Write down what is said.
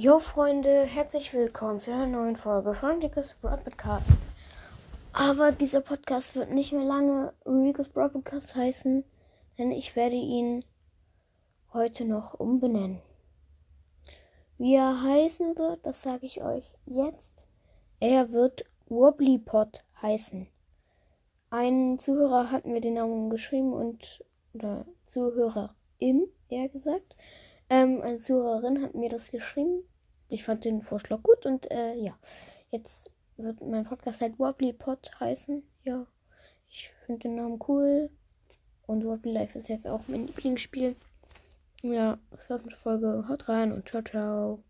Jo Freunde, herzlich willkommen zu einer neuen Folge von Rico's Broad Podcast. Aber dieser Podcast wird nicht mehr lange Rico's Broad Podcast heißen, denn ich werde ihn heute noch umbenennen. Wie er heißen wird, das sage ich euch jetzt. Er wird Wobblypot heißen. Ein Zuhörer hat mir den Namen geschrieben und oder Zuhörerin, eher gesagt. Ähm, eine Zuhörerin hat mir das geschrieben. Ich fand den Vorschlag gut und äh, ja, jetzt wird mein Podcast halt Wobbly Pot heißen. Ja, ich finde den Namen cool. Und Wobbly Life ist jetzt auch mein Lieblingsspiel. Ja, das war's mit der Folge. Haut rein und ciao, ciao.